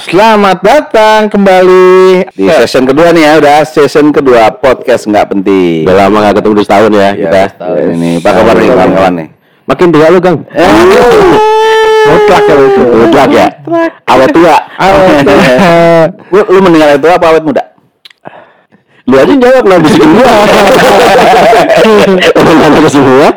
Selamat datang kembali Di session kedua nih ya, udah session kedua podcast nggak penting. Udah lama gak ketemu dua tahun ya, Ya, kita. setahun. Ini apa kabar nih kawan-kawan nih? Makin tua lu, Kang. mutlak ya itu. Mutlak ya. Awet tua. lu, lu mendengar itu apa awet muda? Lu aja jawab lah bisikin gua. Teman-teman semua.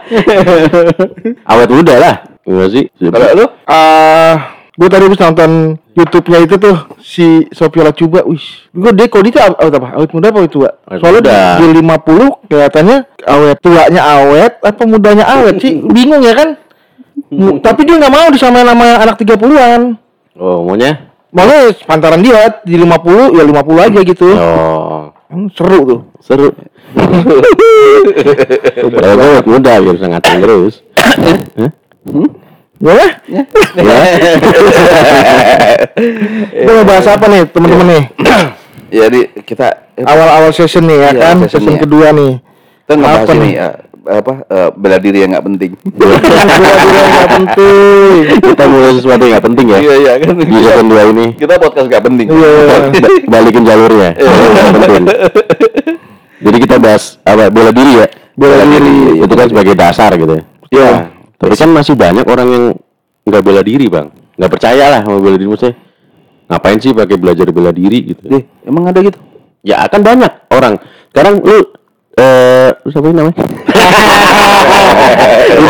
Awet muda lah. Enggak sih? Kalau lu? Ah, gue tadi habis nonton YouTube-nya itu tuh si Sophia Lacuba, wih, gue dia kok dia awet apa? Awet muda apa awet tua? Awet Soalnya muda. di, di 50 kelihatannya awet tuanya awet apa mudanya awet sih? Bingung ya kan? Tapi dia nggak mau disamain sama anak 30-an. Oh, maunya? Makanya pantaran dia di 50 ya 50 aja gitu. Oh, Hmm, seru tuh. seru. Kalau awet muda biar bisa ngatain terus. Hah? Ya? Ya. Kita mau bahas apa nih teman-teman nih? Jadi kita Awal-awal session nih ya Iya, kan? session Session nih. kedua nih. kita ngebahas Apa ini nih? ya, apa eh, bela diri yang nggak penting. Dua-dua nggak penting. Kita mulai sesuatu yang gak penting ya. Iya iya kan. Di season dua ini. Kita podcast nggak penting. Iya. Ba- balikin jalurnya. Yang penting. Jadi kita bahas apa bela diri ya. Bela diri. Itu kan sebagai dasar gitu ya. Iya. Tapi kan masih banyak orang yang nggak bela diri bang. Nggak percaya lah sama bela diri maksudnya. Ngapain sih pakai belajar bela diri gitu? Eh, emang ada gitu? Ya akan banyak orang. Sekarang lu eh lu siapa ini namanya? lu,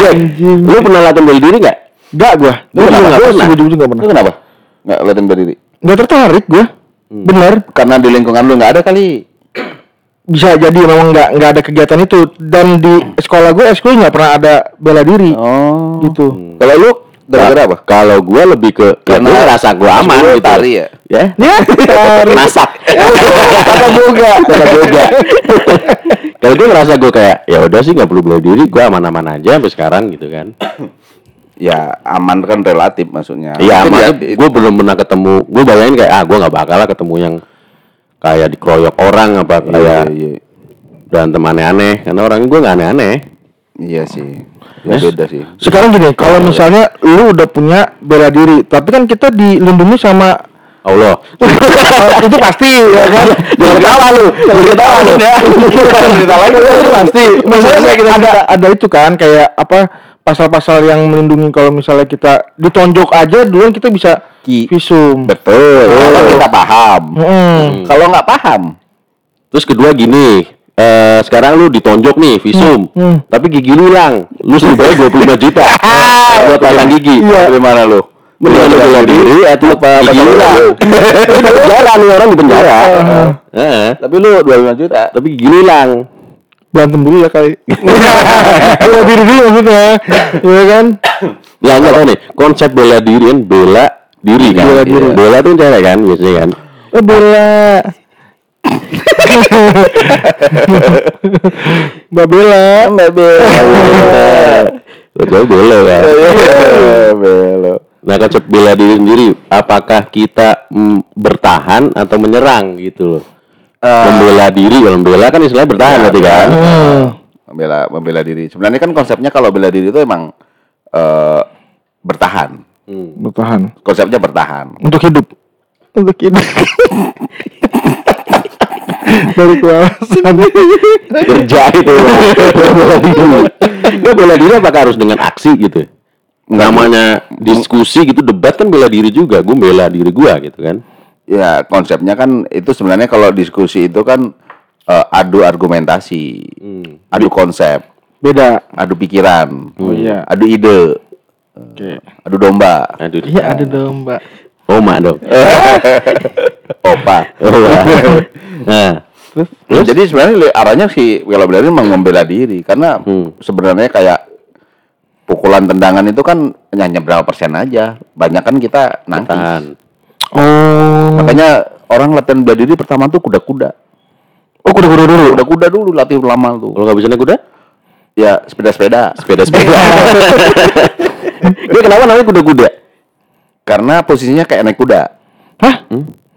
lu pernah latihan bela diri nggak? Enggak gua. Lu Gua nggak nggak pernah? pernah. Ujung-ujung nggak Itu pernah. kenapa? Nggak latihan bela diri? Nggak tertarik gua. Bener. Karena di lingkungan lu nggak ada kali. Bisa jadi memang nggak nggak ada kegiatan itu dan di sekolah gue ekskul nggak pernah ada bela diri Oh. gitu. Kalau lu gara-gara apa? Kalau gua lebih ke Karena karena rasa gua aman gitu. tari ya? Ya. Ya, tarik. Masak. Kata boga. Kata boga. Kalau gue ngerasa gue kayak ya udah sih nggak perlu bela diri, gue aman-aman aja sampai sekarang gitu kan. Ya aman kan relatif maksudnya. Iya, makanya ya, gue belum pernah ketemu. Gue bayangin kayak ah gue nggak bakal lah ketemu yang kayak dikeroyok orang apa Iya, kayak iya, iya. berantem aneh-aneh. Karena orang gue nggak aneh-aneh. Iya sih. Ya Yes. beda sih. Sekarang gini, kalau misalnya lu udah punya bela diri, tapi kan kita dilindungi sama Allah. itu pasti ya kan Jangan ketawa lu, jangan ketawa lu ya. cerita lagi itu pasti misalnya kita ada ada itu kan kayak apa pasal-pasal yang melindungi kalau misalnya kita ditonjok aja dulu kita bisa Ki. visum Betul. Kalau kita paham. Hmm. Kalau nggak paham, Terus kedua gini, eh sekarang lu ditonjok nih visum, Hmm. tapi gigi lu hilang, lu suruh bayar 25 juta buat pasang gigi. Iya. Gimana lu? Mendingan lu bela diri atau apa gigi lu hilang. Di penjara nih orang di penjara. Heeh. Tapi lu 25 juta. Tapi gigi lu hilang. berantem dulu ya kali bela diri dulu maksudnya ya kan Ya enggak tahu nih, konsep bela diri kan bela diri kan. Bela diri. Bela tuh cewek kan biasanya kan. oh bela Mbak Bella Mbak Lu cewek bela kan. Belo. Nah konsep bela diri sendiri, apakah kita mm, bertahan atau menyerang gitu loh? membela diri, kalau membela kan istilahnya bertahan Ya, berarti kan? Hmm. Membela membela diri. Sebenarnya kan konsepnya kalau bela diri itu emang eh, bertahan. Hmm. bertahan Konsepnya bertahan. untuk hidup untuk hidup dari kuasa Kerja itu. bela diri. Nggak, bela diri apakah harus dengan aksi gitu? Namanya diskusi gitu, debat kan bela diri juga. Gue bela diri gua gitu kan? Ya konsepnya kan itu sebenarnya kalau diskusi itu kan eh, adu argumentasi, Hmm. adu konsep, beda adu pikiran, Oh, iya. adu ide, oke adu domba, Aduh, iya ada domba Oma dong. opa. nah, Terus? Jadi sebenarnya arahnya sih kalau bela diri memang membela diri karena Hmm. sebenarnya kayak pukulan tendangan itu kan hanya berapa persen aja. Banyak kan kita nangkis. tahan. oh Makanya orang latihan bela diri pertama tuh kuda-kuda. oh kuda kuda dulu Kuda-kuda dulu latih lama tuh. Kalau nggak bisa naik kuda, Ya sepeda-sepeda. sepeda-sepeda. Dia kenapa namanya kuda-kuda? Karena posisinya kayak naik kuda. hah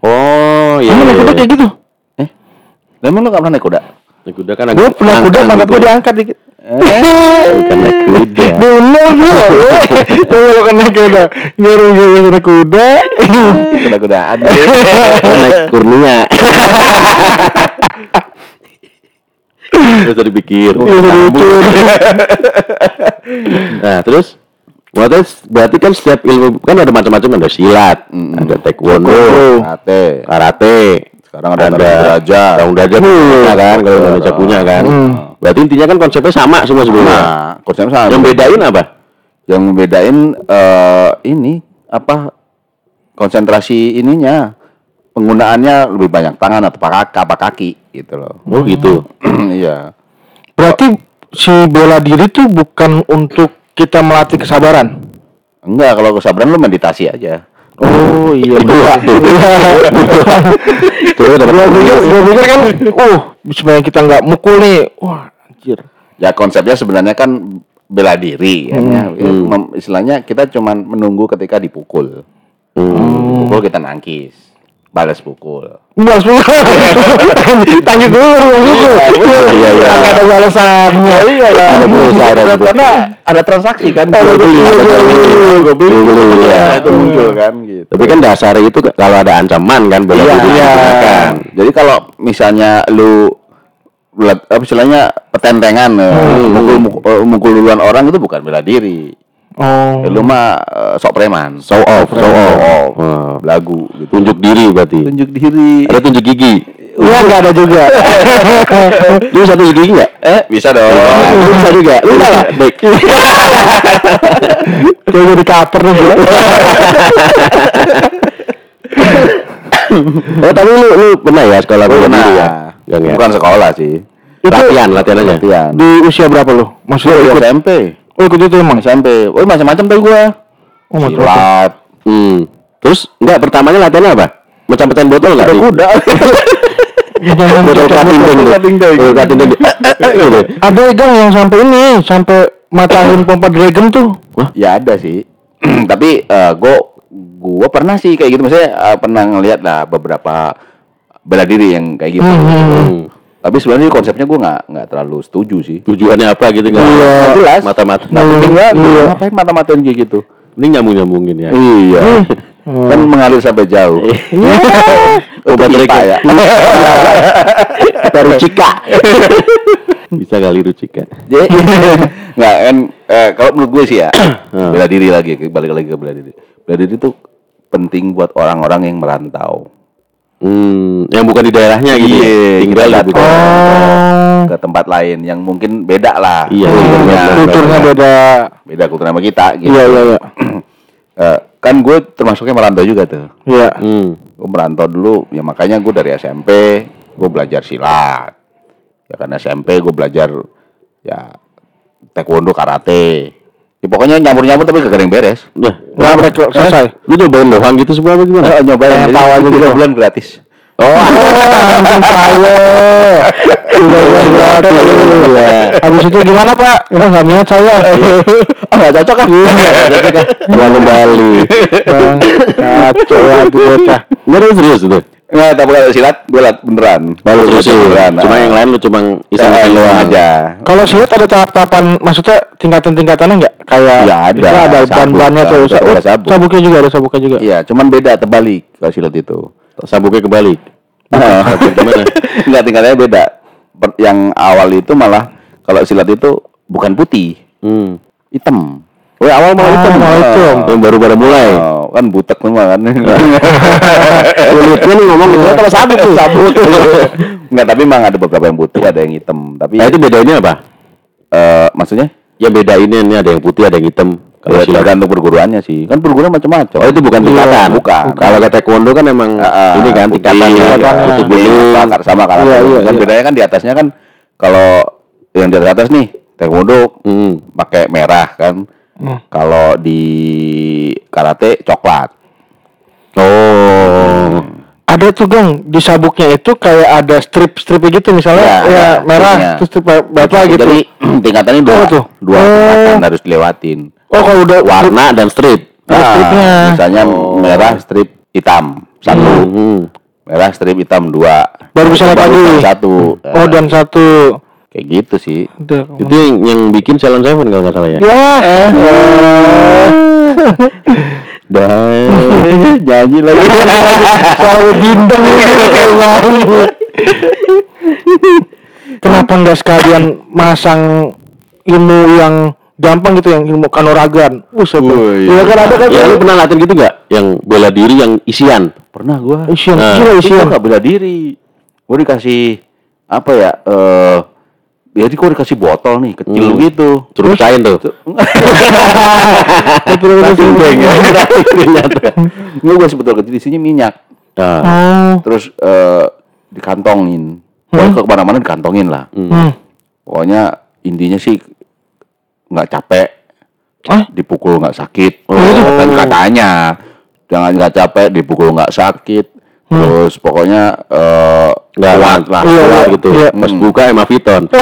Oh, iya. emang iya, naik kuda iya. kayak gitu Eh, emang lu gak pernah naik kuda? Naik kuda kan Gue pernah kuda pangkat gue diangkat dikit. Bukan naik kuda. Dulu dulu. Kalau kena kuda, nyuruh nyuruh naik kuda. Kuda-kudaan. naik kurnia. terus tadi pikir. Lucu. Nah, terus berarti, berarti kan setiap ilmu kan ada macam-macam ada silat, ada taekwondo, Ate. karate, Sekarang ada tarung derajat. tarung derajat punya kan kalau Indonesia punya kan. Berarti intinya kan konsepnya sama semua sebenarnya. Nah, konsepnya sama. Yang bedain apa? yang membedain eh, ini apa konsentrasi ininya penggunaannya lebih banyak tangan atau kaki apa kaki gitu loh Oh gitu. iya Berarti si bela diri tuh bukan untuk kita melatih kesabaran. enggak kalau kesabaran lu meditasi aja Oh iya. Tuh dapat Gua pikir, gua pikir kan, uh, supaya kita nggak mukul nih. Wah, anjir. ya konsepnya sebenarnya kan bela diri ya, ya. Ya, mem- istilahnya kita cuman menunggu ketika dipukul pukul kita nangkis balas pukul Mas, tanya dulu, dulu. Iya, iya. Nggak ada balasannya. Iya lah. Ada pulsa, ada karena ada transaksi kan Ada beli, beli, ada beli. Gue Iya, ya. itu muncul kan gitu Tapi kan dasar itu kalau ada ancaman kan Iya, iya. digunakan. Jadi kalau misalnya lu apa istilahnya petentengan eh, mukul, mukul, eh, mukul duluan orang itu bukan bela diri. Oh. Ya, lu mah eh, sok preman. Show off, show off. Oh. Belagu gitu. Tunjuk diri berarti. Tunjuk diri. Ada tunjuk gigi. Iya nggak ada juga. Lu bisa tunjuk gigi nggak? Eh, bisa dong. Lu bisa juga. Lu bisa nggak? Baik. Gue di cover nih. Oh, tapi lu lu pernah ya sekolah bela Pernah. ya? Enggak ya? Bukan sekolah sih. Latihan, latihan aja. Latihan. Di usia berapa lu? Maksudnya ikut? SMP. Oh ikut itu emang? SMP. Oh, macam-macam tuh gua. Oh macam Silat. Hmm. Terus enggak pertamanya latihannya apa? Mecah-mecahin botol enggak? Kuda. Botol. Gitu. Ada gang yang sampai ini, sampai matahin pompa dragon tuh. Ya ada sih. Tapi eh gua gua pernah sih kayak gitu maksudnya eh, pernah ngeliat lah beberapa bela diri yang kayak gitu. Hmm. Tapi sebenarnya konsepnya gua nggak nggak terlalu setuju sih. Tujuannya apa gitu enggak? Iya. Jelas. Mata-mata. Nggak penting banget. Iya. Ngapain mata-matain kayak gitu? Ini nyambung-nyambungin ya. Iya. Kan mengalir sampai jauh. Obat mereka. ya. Kita rucika. Bisa kali rucika. Jadi nggak kan eh, kalau menurut gue sih ya bela diri lagi balik lagi ke bela diri. Bela diri itu penting buat orang-orang yang merantau. Hmm, yang bukan di daerahnya gitu. ya? Iya, Tinggal kita di Oh. ke tempat lain yang mungkin beda lah. Iya, kulturnya. benar, Kulturnya beda. beda kultur sama kita gitu. Iya iya iya. Eh, kan gue termasuknya merantau juga tuh. Iya. Hmm. Gue merantau dulu, ya makanya gue dari SMP gue belajar silat. Ya karena SMP gue belajar ya taekwondo, karate. Ya, pokoknya nyampur-nyampur tapi gak ada yang beres. Nah, Nah, mereka selesai. lu nyobain doang gitu semua apa gimana? Eh, nyobain Eh, tahu aja gitu. bulan gratis. Oh, Langsung saya. Udah udah Iya. Habis itu gimana Pak? Wah nggak minat saya. Ah, nggak cocok kan? Pulang kembali. Bang, Kacau lagi bocah. Nggak ada serius itu. Nggak, tapi kalau silat gue lat beneran. Baru serius beneran. Cuma yang lain lu cuma iseng Iseng doang aja. Kalau silat ada tahap-tahapan, maksudnya tingkatan-tingkatannya nggak? Kayak Ya, ada. misalnya ada Sabuk, ban-bannya tuh. sabuk, ada oh, sabuk. sabuknya juga ada sabuknya juga. Iya, cuman beda terbalik kalau silat itu. Sabuknya kebalik. Sabuk gimana? Enggak tingkatannya beda. Yang awal itu malah kalau silat itu bukan putih, Hmm. hitam. Oh, awal malah hitam. malah hitam. Yang baru pada mulai. Oh, kan butek semua kan. Kulitnya nih ngomong gitu kalau sabuk tuh. Sabut. Enggak, tapi memang ada beberapa yang putih, ada yang hitam. Tapi Nah, itu bedainnya apa? eh, maksudnya Ya bedainnya ini ada yang putih, ada yang hitam. Kalau ya, tergantung perguruannya sih. Kan perguruan macam-macam. Oh, itu bukan tingkatan. bukan. Kalau kayak taekwondo kan emang Ah, ah, ini kan putih, tingkatannya. tingkatannya. Putih putih, gunung. sama, sama karate. Iya, iya, kan iya. bedanya kan di atasnya kan kalau yang di atas nih taekwondo Hmm. pakai merah kan. Hmm. Kalau di karate coklat. Oh. Ada tuh gang di sabuknya itu kayak ada strip-stripnya gitu misalnya Ya, ya, merah stripnya. terus strip bapak gitu. Jadi tingkatannya dua, Oh, tuh. dua Oh. tingkatan harus dilewatin. oh kalau udah Warna dan strip. Ada stripnya. misalnya Oh. merah strip hitam satu, Hmm. merah strip hitam dua, Baru bisa lagi. satu. Oh dan satu. Kayak gitu sih. Udah. Itu yang, yang bikin Salon Seven kalau nggak salah ya. Ya. Dan Nyanyi lagi. Selalu bintang. Kenapa nggak sekalian masang ilmu yang gampang gitu yang ilmu kanuragan? Buset. Oh, iya. Iya kan ada kan? ya lu pernah latihan gitu nggak? Yang bela diri yang isian. Pernah gua. Isian, Nah, gila Tapi isian. gua nggak bela diri. Gua dikasih apa ya? Eh jadi gua dikasih botol nih kecil Hmm. gitu. Terus cain tuh. Tapi beng ya. Ternyata. Nggak gua sebetulnya kecil isinya minyak. Nah, Oh. Terus eh dikantongin. Pokoknya ke ke mana-mana dikantongin lah. Hmm. Pokoknya intinya sih nggak capek, Ah? dipukul nggak sakit. Oh. Kan katanya jangan nggak capek, dipukul nggak sakit. Terus pokoknya eh nggak kuat lah, Iya, kuat iya, gitu. iya. pas Hmm. buka emang Viton.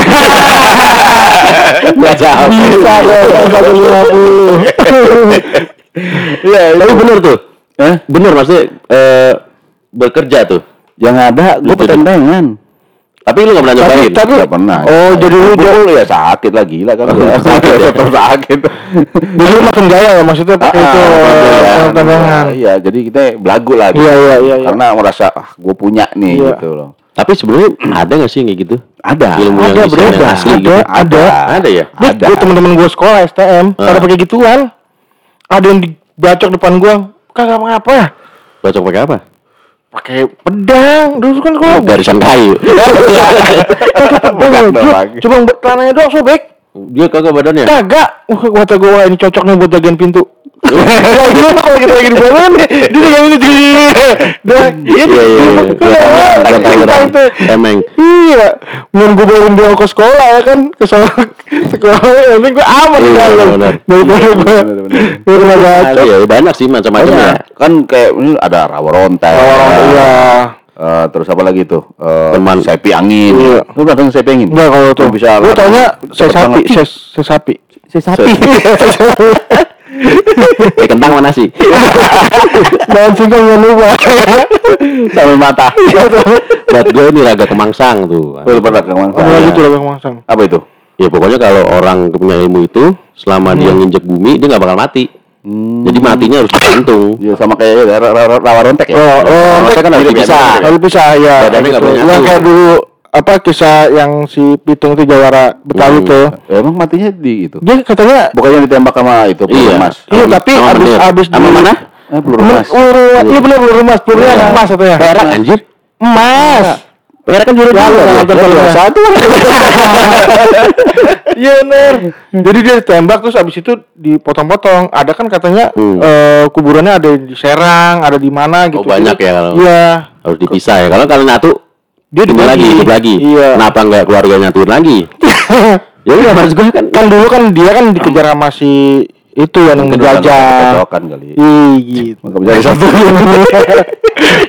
Nggak capek. Bisa puluh. Iya, tapi bener tuh. Eh? Bener maksudnya eh, bekerja tuh. Yang ada gue petendengan. Tapi lu nggak pernah Tapi, nyobain. tapi, Nggak pernah. Oh, jadi lu Pukul ya sakit lah gila kan. sakit tetap sakit. jadi lu makin gaya ya maksudnya pakai itu Ah, tendangan. Iya, jadi kita belagu lah. gitu. Iya, iya, iya, iya. Karena merasa ah, gue punya nih Iya. gitu loh. Tapi sebenarnya ada nggak sih yang kayak gitu? Ada. Ilmu Ada, yang bro, ada, asli ada, gitu. ada. Ada ya? Ada. Gue temen-temen gue sekolah STM pada pakai gituan. Ada yang dibacok depan gua, kagak apa ya? Bacok pakai apa? Pakai pedang. Dulu kan kayu. Bukan dong lagi. Cuma buat celananya doang sobek. Dia kagak badannya. Kagak. Wah, kata gua wah, ini cocok nih buat bagian pintu. Wah, gimana kalau kita lagi di bangun dia pegang ini gini. Dah, Iya gitu. iya iya. Tahu. Itu. Emeng. Iya, nunggu bawain dia ke sekolah ya kan, ke sekolah, sekolah, ini gue aman di Iya, dalam. Daripada gue, gue. Iya, banyak sih macam-macam ya. Kan kayak ini ada rawa rontai. Oh, iya. Eh, terus apa lagi tuh? Eh, Teman. sepi angin. Iya. Lu dengar sepi angin? Enggak kalau tuh. Lu bisa Gue taunya saya cepet sapi, banget. Eh, kentang mana sih? Dan singkong yang lupa. Sambil mata. Buat gue ini raga kemangsang tuh. Lu pernah ke Mangsa? Apa lagi tuh lagi masang? Apa itu? Ya pokoknya kalau orang punya ilmu itu selama dia nginjek bumi dia nggak bakal mati. Jadi matinya harus digantung. Ya sama kayak ra- ra- ra- rawa rontek ya. Oh, oh, Rontek kan harus bisa. dipisah. Lalu bisa ya. Badannya nggak boleh Yang nyatu. kayak dulu apa kisah yang si Pitung itu Jawara Betawi Hmm. tuh. Ya, Emang matinya di itu. Dia katanya Bukannya ditembak sama itu peluru Iya. emas. iya tapi sama abis bener. abis Sama di- mana? Eh, peluru Peluru- emas. peluru- Iya benar peluru emas, pelurunya Iya. emas katanya. Perak anjir. Emas. Perak kan Ya, ya, betul, betul. Satu. Iya benar. Jadi dia ditembak terus abis itu dipotong-potong. Ada kan katanya Hmm. eh, kuburannya ada di Serang, ada di mana gitu. Oh, banyak ya kalau- Iya. Harus dipisah ya. Kalau kalian nyatu Dia hidup lagi, hidup lagi. Iya. Kenapa nggak keluarga nyatuin lagi? ya udah maksud gue kan kan dulu kan dia kan dikejar sama si itu yang Mungkin menjajah. kecocokan kali. Ih, gitu. Nggak bisa disatu.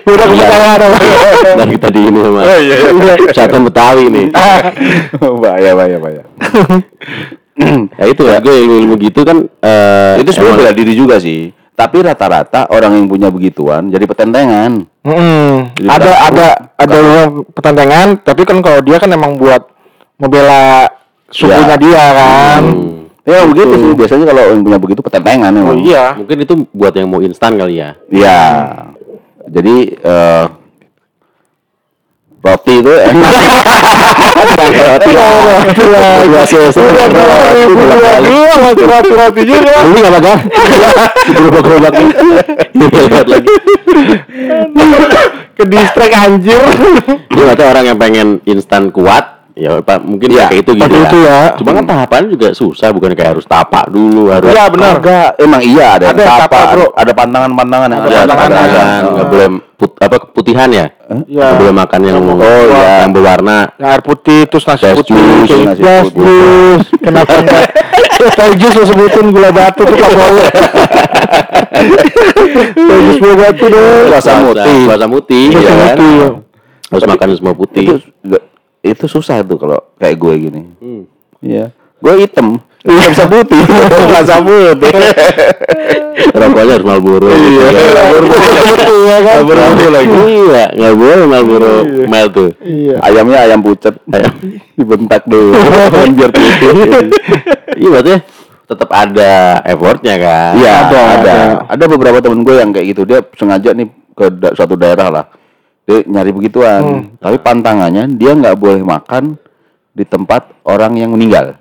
Udah kepercayaan apa? dan kita di ini sama Oh, iya, iya. Satu Betawi nih. bahaya, bahaya, bahaya. Ya itu ya, gue ilmu-ilmu gitu kan eh, itu sebenarnya bela diri juga sih. Tapi rata-rata orang yang punya begituan jadi petendengan. Mm-mm. Jadi Ada ada ada pertandingan, tapi kan kalau dia kan emang buat membela sukunya Iya. dia kan. Hmm. Ya begitu sih. Biasanya kalau yang punya begitu petendengan Oh memang. iya. Mungkin itu buat yang mau instan kali ya. Iya. Jadi eh roti itu enak. roti Roti juga. Ini nggak bakal. Gerobak-gerobak. Lihat lagi. Ke distrik anjir. Nggak tahu orang yang pengen instan kuat. Ya, Pak, mungkin ya, kayak itu gitu ya. itu ya. Cuma kan tahapan juga susah, bukan kayak harus tapak dulu, harus Iya benar. Enggak, emang iya ada, Ada yang tapa, tapa, bro. ada pantangan-pantangan Ada ada, pantangan, ada, ada. Kan, nggak boleh put, apa keputihan ya? Iya. Nggak boleh makan yang Oh, iya. yang berwarna. Air putih terus nasi putih, jus, nasi putih. jus. Kenapa enggak? Teh jus lo sebutin gula batu tuh Bowo. Teh jus gula batu dong. Puasa putih. Puasa ya ya. Harus makan semua putih. Itu, susah tuh kalau kayak gue gini. Hmm. Iya. Gue hitam. Nggak bisa putih. Nggak bisa putih. Rokoknya harus Marlboro. Iya. Iya kan? Marlboro lagi. Iya, nggak boleh Marlboro mel tuh. Iya. Ayamnya ayam pucet. Ayam dibentak dulu. Kan biar putih. Iya berarti tetap ada effortnya kan. Iya Ada, ada, ada. ada. beberapa temen gue yang kayak gitu. Dia sengaja nih ke da- suatu daerah lah. Dia nyari begituan. Tapi pantangannya dia nggak boleh makan di tempat orang yang meninggal.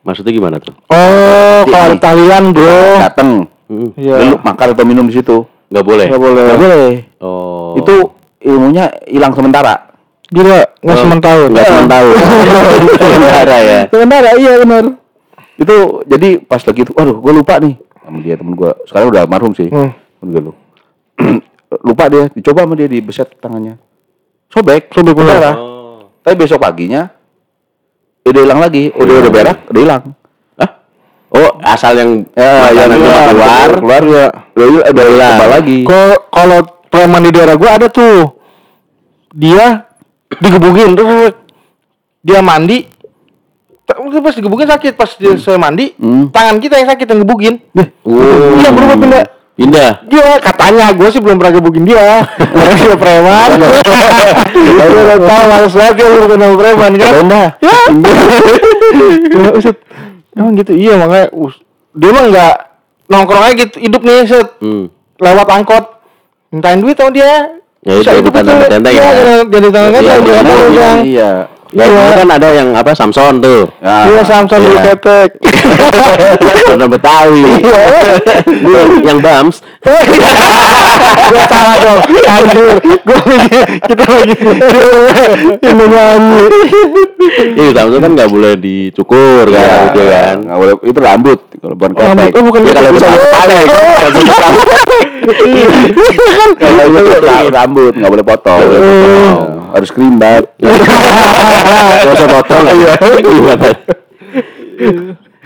Maksudnya gimana tuh? Oh, kalau tahlilan bro. Dateng, Hmm, Iya. lu makan atau minum di situ. Nggak boleh. Nggak boleh. Nggak boleh. Oh. Itu ilmunya hilang sementara. Gila, nggak Oh, sementara. nggak sementara. Sementara ya. Sementara, iya benar. Itu jadi pas lagi itu, aduh gue lupa nih sama dia temen gue. Sekarang udah almarhum sih. Hmm. Temen gue lu. lupa dia, dicoba sama dia dibeset tangannya. Sobek, Sobek berdarah. Oh. Tapi besok paginya udah hilang lagi, udah udah berak, udah hilang. Hah? Oh, asal yang Ya, yang keluar, keluar, keluar ya, udah hilang. lagi. Kok kalau preman di daerah gua ada tuh. Dia digebukin terus dia mandi pas digebukin sakit pas dia saya mandi Hmm. tangan kita yang sakit yang gebukin Oh. iya berubah pindah Pindah. dia katanya gue sih belum pernah gebukin dia karena dia preman tapi udah tahu banget dia belum kenal preman kan Pindah. ya Ya, Ustaz. emang gitu iya makanya us- dia mah nggak nongkrong aja gitu hidup nih set Hmm. lewat angkot mintain duit sama dia Ya, itu itu. tenteng-tenteng Iya, ya. jadi Iya, tenteng iya, dia iya, yang Iya. Ya, dulu kan ada yang apa Samson tuh. Iya Samson Iya. di ketek. Pernah Betawi. Lu yang Bams. Gue salah dong. Anjir. Gue kita lagi ini nyanyi. Iya, Samson kan nggak boleh dicukur kan, Iya, gitu kan. nggak boleh itu rambut kalau bukan Rambut, ketek. oh, bukan Ya kalau bisa pakai. Kalau itu ra- rambut nggak boleh potong. Oh. Harus Gak usah. Iya. Gimana?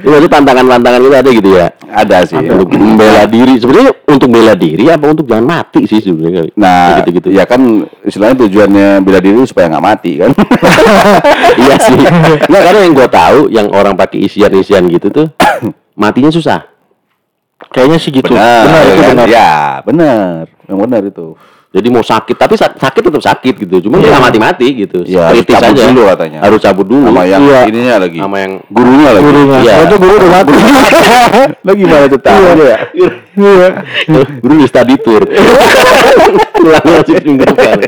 Iya, itu tantangan-tantangan itu ada gitu ya. Ada sih. Untuk membela diri. Sebenarnya untuk bela diri apa untuk jangan mati sih sebenarnya. Nah, gitu-gitu. ya kan istilahnya tujuannya bela diri supaya nggak mati kan. iya sih. Nggak, karena yang gua tahu yang orang pakai isian-isian gitu tuh matinya susah. Kayaknya sih gitu. benar, Benar itu kan? benar. Ya, benar. Yang benar itu. Jadi mau sakit tapi sak- sakit tetap sakit gitu. Cuma Iya. nggak mati-mati gitu. Ya, harus cabut aja. dulu katanya. Harus cabut dulu. Sama yang Iya. ininya lagi. Sama yang gurunya lagi. Gurunya. Iya. Itu guru udah mati. Lo gimana tuh tahu ya? Iya. guru di study tour. Pulang lagi minggu depan.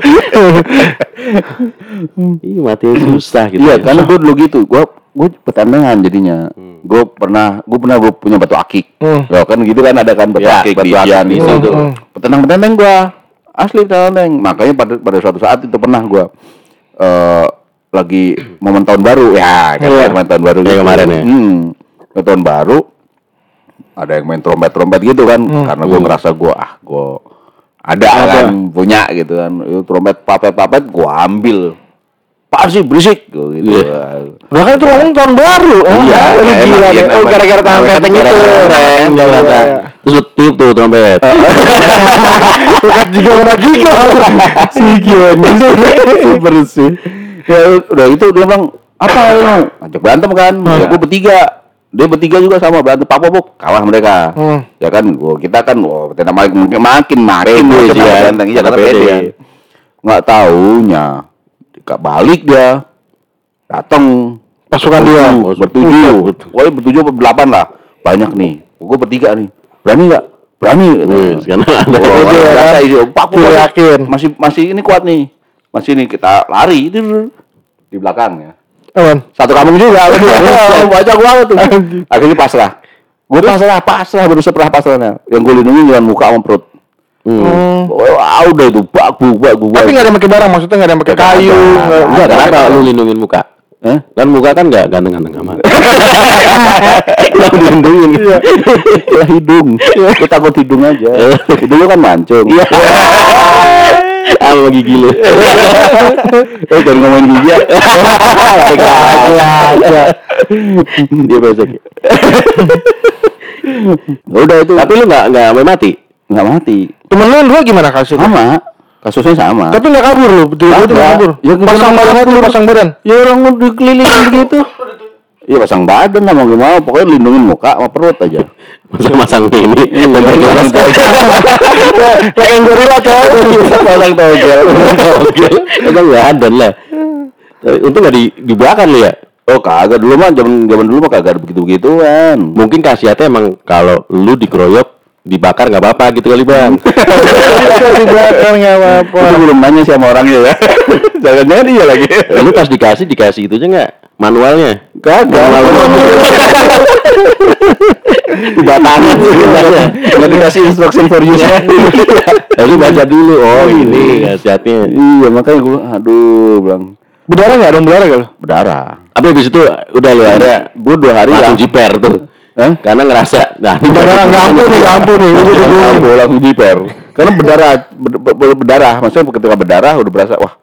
Iya matinya susah gitu. Iya, ya. karena gue dulu gitu. Gue gue petandangan jadinya. Gue pernah gue pernah gue punya batu akik. Hmm. Ya kan gitu kan ada kan batu Ya, akik batu di akik di itu. situ. Hmm. Gue asli petendang. Makanya pada pada suatu saat itu pernah gue eh lagi momen tahun baru ya kan Iya. momen tahun baru Kayak kemarin ya? Hmm, tahun baru ada yang main trompet-trompet gitu kan karena gue ngerasa gue ah gue ada, Hmm. Ada. kan punya gitu kan itu trompet papet-papet gue ambil Pak sih berisik gitu. Udah kan itu ngomong tahun baru. Iya, emang, gila. iya, deh. Oh, gara-gara tangan Gara-gara keteng itu. Keren, Jakarta. Terus lu tiup tuh trompet. Bukan juga kena juga. Si Gion. bersih ya udah itu dia bilang apa lu ngajak berantem kan. Ya gue bertiga. Dia bertiga juga sama berantem. Pak popok kalah mereka. Hmm. ya kan gua kita kan wah kita makin makin makin makin makin sih ya. berantem iya karena Pede. nggak taunya. Balik dia. Datang Pasukan dia. bertujuh wah bertujuh. Apa berdelapan lah. Banyak nih. Gue bertiga nih berani nggak berani Wih, karena ada Oh. Pak, yakin. Masih masih ini kuat nih. Masih ini kita lari di belakang ya. Awan. Satu kampung juga. Banyak banget tuh. Akhirnya pasrah. Gue pasrah, pasrah baru setelah pasrahnya. Yang gue lindungi dengan muka sama perut. Hmm. Oh, ah, udah itu bagu bagu Tapi nggak ada yang pakai barang, maksudnya nggak ada yang pakai Nggak kayu. ada. nggak- Nggak Enggak, ada. lu lindungin muka? Eh? Kan muka kan enggak ganteng-ganteng amat. Lu dilindungin. Lah hidung. Gue takut hidung aja. Hidung lu kan mancung. Iya. Sama gigi lu. Eh, jangan ngomongin gigi ya. Dia besok. Udah itu. Tapi lu enggak enggak sampai mati. nggak mati. Temen lu dua gimana kasusnya? Sama. Kasusnya sama. Tapi nggak kabur lu, betul betul Nggak. kabur. Ya, pasang badan dulu, pasang badan. Ya orang mau dikelilingin begitu. Iya pasang badan lah mau gimana, pokoknya lindungin muka sama perut aja. Masa masang ini. Tentang jelas. Kayak yang gorila coy. pasang togel. Oke. Emang nggak ada lah. Tapi Untung nggak di di belakang lu ya. Oh kagak dulu mah zaman zaman dulu mah kagak begitu begituan. Mungkin khasiatnya emang kalau lu dikeroyok dibakar nggak apa-apa gitu kali bang. Di belakang nggak apa-apa. Itu belum nanya sih sama orangnya ya. Jangan-jangan iya lagi. lu pas dikasih dikasih itunya nggak manualnya? Kagak. Batangan sebenarnya. Nggak dikasih instruction for use. Lalu baca dulu. Oh ini khasiatnya. iya makanya gue aduh bilang Berdarah nggak dong berdarah gak? berdarah. Tapi habis itu udah lu ada Gue dua hari langsung jiper tuh. Hah? Karena ngerasa nah Berdarah nggak ampun nih, nggak ampun nih. Langsung jiper. Karena berdarah, ber- ber- berdarah. Maksudnya ketika berdarah udah berasa wah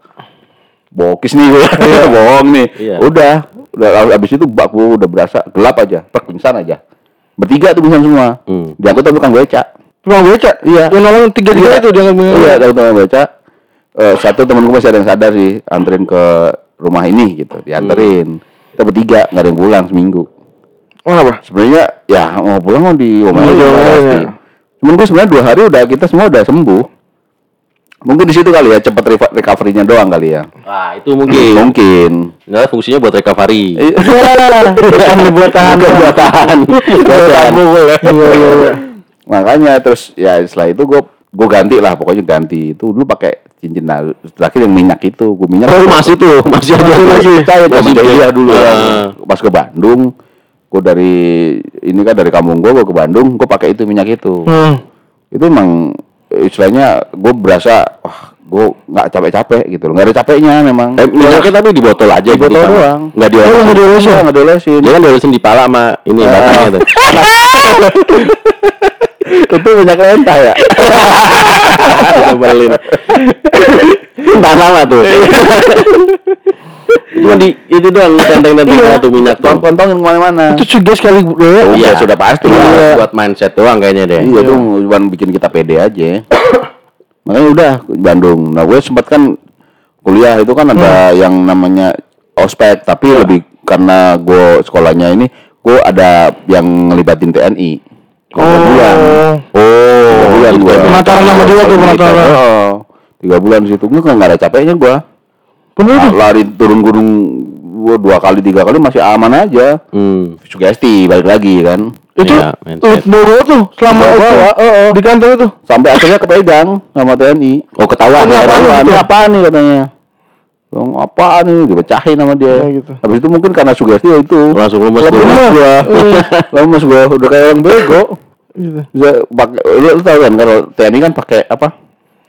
bokis nih gue, bohong nih. Iya. Udah, udah abis itu bak gue udah berasa gelap aja, per pingsan aja. Bertiga tuh pingsan semua. Hmm. Diangkut sama tukang beca. Tukang beca? Iya. Yang nolong tiga tiga itu dia ngambil. Iya, tukang beca. Eh, satu temen gue masih ada yang sadar sih, anterin ke rumah ini gitu, dianterin. Kita bertiga nggak ada yang pulang seminggu. Oh apa? Sebenarnya ya mau pulang mau di rumah Mau aja, di pasti. aja. Cuman gue sebenarnya dua hari udah kita semua udah sembuh. Mungkin di situ kali ya reco- recovery-nya doang kali ya. Nah, itu mungkin. Mungkin. Nggak fungsinya buat recovery. Bukan buat tahan. Buat tahan. Buat tahan. Iya iya iya. Makanya terus ya setelah itu gue gue ganti lah pokoknya ganti itu dulu pakai cincin nah, terakhir yang minyak itu gue minyak Oh, masih tuh, masih ada masih masih. saya Masih dia. dulu ya. Pas ke Bandung gue dari ini kan dari kampung gue gue ke Bandung gue pakai itu minyak itu Hmm. itu emang istilahnya gue berasa gue nggak capek-capek gitu loh nggak ada capeknya memang Eh, minyaknya tapi di botol aja di botol gitu, Bang. doang Nggak Oh, nggak diolesin. diolesin. Iya, nggak diolesin Dia kan diolesin di pala sama ini Ah. batangnya tuh. itu minyak lentah ya Nyebelin. Entah nama tuh. Cuma di itu doang tenteng-tenteng tuh minyak tuh. kontong-kontongin ke mana-mana Itu juga sekali bro. Oh, Iya, sudah pasti lah. buat mindset doang kayaknya deh. Iya tuh cuma bikin kita pede aja. Makanya udah Bandung. Nah gue sempat kan kuliah itu kan ada yang namanya ospek, tapi lebih karena gue sekolahnya ini gue ada yang ngelibatin TNI. Tiga bulan. Oh, Tiga bulan gue. Penataran sama dia tuh, penataran. Oh, tiga bulan situ gue nggak ada capeknya gue. Bener tuh. Lari turun gunung gua dua kali tiga kali masih aman aja. Hmm. Sugesti balik lagi kan. Itu Iya, bawa tuh selama Bawa, itu bawa, oh, oh. di kantor itu. Sampai akhirnya kepegang sama TNI. Oh, ketahuan Ini ya. apaan, ini apaan nih katanya. Bang, apaan nih? Dipecahin sama dia. Ya, gitu. Habis itu mungkin karena sugesti ya itu. Langsung lemes gua. Lemes gua. Udah kayak orang bego. Gitu. Bisa pakai lu, lu tahu kan kalau TNI kan pakai apa?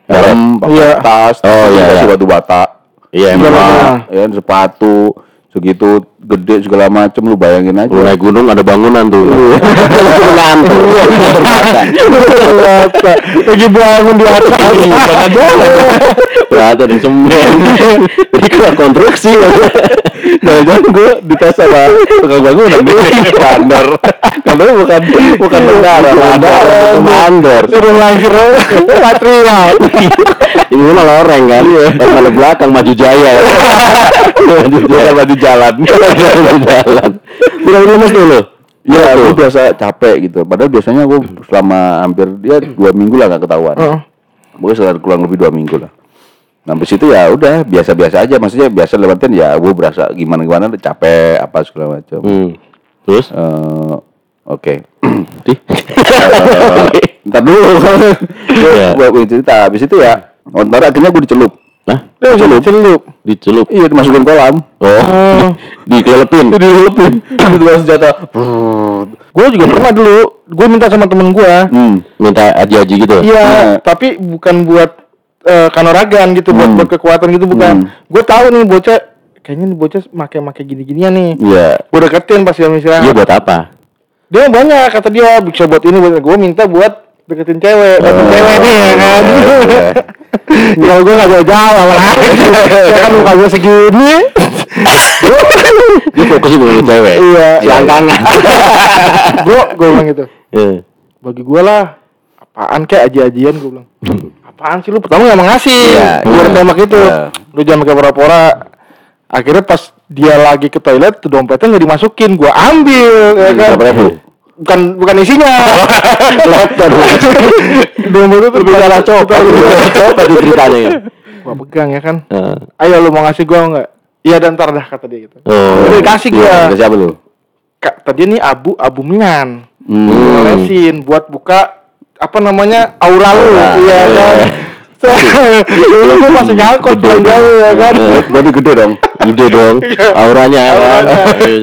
Helm, pakai Iya. tas, Oh, iya, iya. batu bata. Iya, Iya, emang. iya. ya sepatu segitu gede segala macem lu bayangin aja. Lu naik gunung ada bangunan tuh. Ngantuk. Lagi bangun di atas. Ya, ada di semen. Jadi keluar konstruksi. Jangan-jangan gue dites sama tukang bangunan nih Bandar Bandar bukan bukan tentara Bandar Mandor. Suruh lahir patriot. Ini mah loreng kan. Pada belakang maju jaya. Maju jaya. Maju jalan jalan. Udah lemes dulu. Ya gue biasa capek gitu Padahal biasanya gue selama hampir dia dua minggu lah gak ketahuan. Gue sekitar kurang lebih dua minggu lah Nah habis itu ya udah biasa-biasa aja Maksudnya biasa lewatin ya gue berasa gimana-gimana capek apa segala macam Hmm. Terus? Eh, Oke Di. Eh, Ntar dulu Iya. Gue gue cerita Habis itu ya Ntar akhirnya gue dicelup Hah? Dia celup celup. Dicelup. Iya dimasukin kolam Oh. Dikelepin. Dicelepin Dibawa senjata Gue juga pernah dulu. Gue minta sama temen gue. Hmm Minta aji-aji gitu. Iya, Hmm. tapi bukan buat eh, kanuragan gitu, buat Hmm. buat kekuatan gitu bukan. Hmm. Gue tahu nih bocah, kayaknya nih bocah make-make gini-ginian nih. Iya Gue deketin pas dia misalnya. Iya buat apa? Dia banyak kata dia bisa buat ini buat gue minta buat deketin cewek, deketin Oh. cewek nih ya kan. Iya. Kalau gue gak jauh jauh lah. ya kan muka gue segini. Dia fokusnya bukan cewek. Iya. Selangkangan. Gue gue bilang gitu. Iya. Bagi gue lah. Apaan kayak aji-ajian gue bilang. Apaan sih lu pertama gak ngasih. Iya, Gue iya. tembak itu. Iya. Lu jangan pakai pora-pora. Akhirnya pas dia lagi ke toilet tuh dompetnya nggak dimasukin gua ambil ya kan Berapa ribu? Bukan bukan isinya Laptop. dompetnya tuh Bicara copet. Copet itu ceritanya ya. gua pegang ya kan Heeh. ayo lu mau ngasih gua nggak iya dan ntar dah kata dia gitu Oh. Udah dikasih gua Iya, siapa lu? Kak, tadi nih abu abu menyan Hmm. buat buka apa namanya aura lu Aura, iya iya. kan dulu gua masih ngangkut pulang jauh ya kan Berarti gede dong. Gede dong. Auranya kan.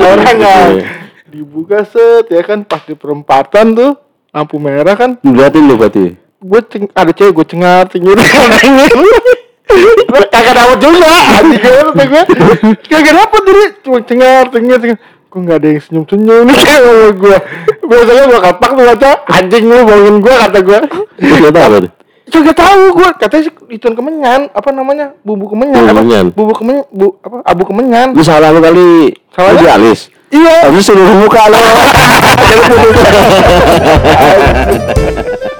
auranya Iya. Dibuka set ya kan pas di perempatan tuh lampu merah kan. Berarti lu berarti. gue ceng ada cewek gue cengar cengir kagak dapet juga. Anjing gue kata gue kagak dapet diri cuma cengar cengir cengir kok nggak ada yang senyum senyum nih kayak sama gue biasanya gue kapak tuh baca anjing lu bohongin gue kata gue Lu nggak tahu berarti. Juga tahu gue katanya sih itu kemenyan. Apa namanya? Bumbu kemenyan. Kemenyan. bumbu kemenyan. Bu apa? Abu kemenyan. Lu salah lu kali. Salahnya? Lu di alis. Iya Habis seluruh muka lo.